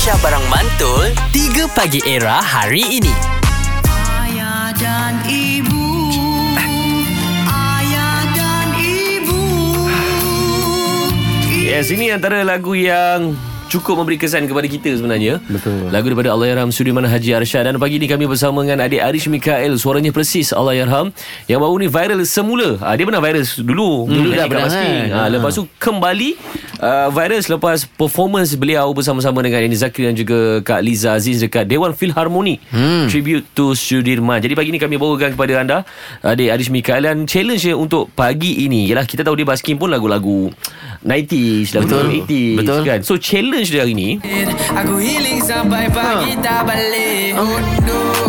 Aisyah Barang Mantul 3 Pagi Era hari ini Ayah dan ibu Ayah dan ibu Yes, ini antara lagu yang cukup memberi kesan kepada kita sebenarnya. Betul. Lagu daripada Allahyarham Sudirman Haji Arsyad dan pagi ni kami bersama dengan adik Arish Mikael. Suaranya persis Allahyarham yang baru ni viral semula. Ah, dia pernah viral dulu. Dulu dah pernah, kan? Ah, lepas tu kembali uh, viral selepas performance beliau bersama-sama dengan Ini Zakri dan juga Kak Liza Aziz dekat Dewan Philharmoni. Hmm. Tribute to Sudirman. Jadi pagi ni kami bawakan kepada anda adik Arish Mikael dan challenge dia untuk pagi ini. Yalah kita tahu dia basking pun lagu-lagu 90s, lagu Betul. 80s Betul. kan. So challenge dia hari ni Aku healing sampai pagi tak balik Oh no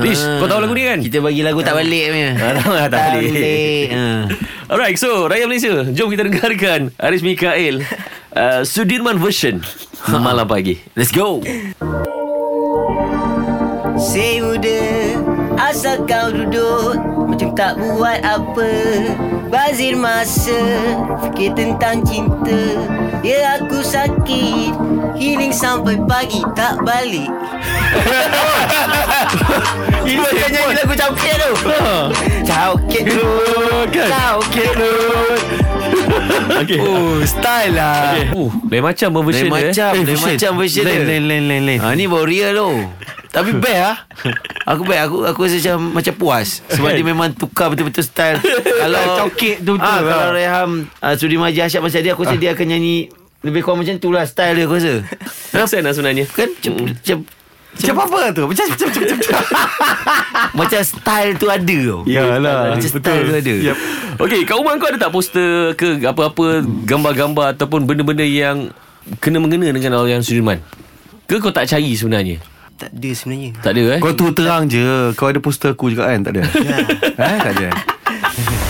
boleh Rish, kau tahu lagu ni kan? Kita bagi lagu tak balik punya. Ah, lah, tak balik. Ha. Alright, so Rakyat Malaysia Jom kita dengarkan Aris Mikael uh, Sudirman version Malam pagi Let's go. Say muda Asal kau duduk Macam tak buat apa Bazir masa Fikir tentang cinta Ya aku sakit Healing sampai pagi Tak balik Ini macam nyanyi lagu cawkit tu. Cawkit tu. Kan? Cawkit tu. Okay Oh, style lah. okay. Uh, lain macam pun version Lain dia macam eh. Lain macam version Lain, dia lain, lain, lain, lain. Ha, ni baru real tu Tapi best lah Aku best Aku aku rasa macam Macam puas Sebab dia memang tukar betul-betul style Kalau Cokit tu betul ah, lah. Kalau Reham uh, Sudi Maji Asyad Masa dia Aku rasa dia akan nyanyi Lebih kurang macam tu lah Style dia aku rasa Perasan lah sebenarnya Kan macam, macam, Macam apa tu? Macam macam macam macam. macam style tu ada tau Yalah. Macam style tu ada Yep. Okay kat rumah kau ada tak poster ke Apa-apa Gambar-gambar Ataupun benda-benda yang Kena-mengena dengan Alayan Sudirman Ke kau tak cari sebenarnya Tak ada sebenarnya Tak ada eh Kau tu terang je. Kau ada poster aku juga kan? Tak ada? eh, tak ada.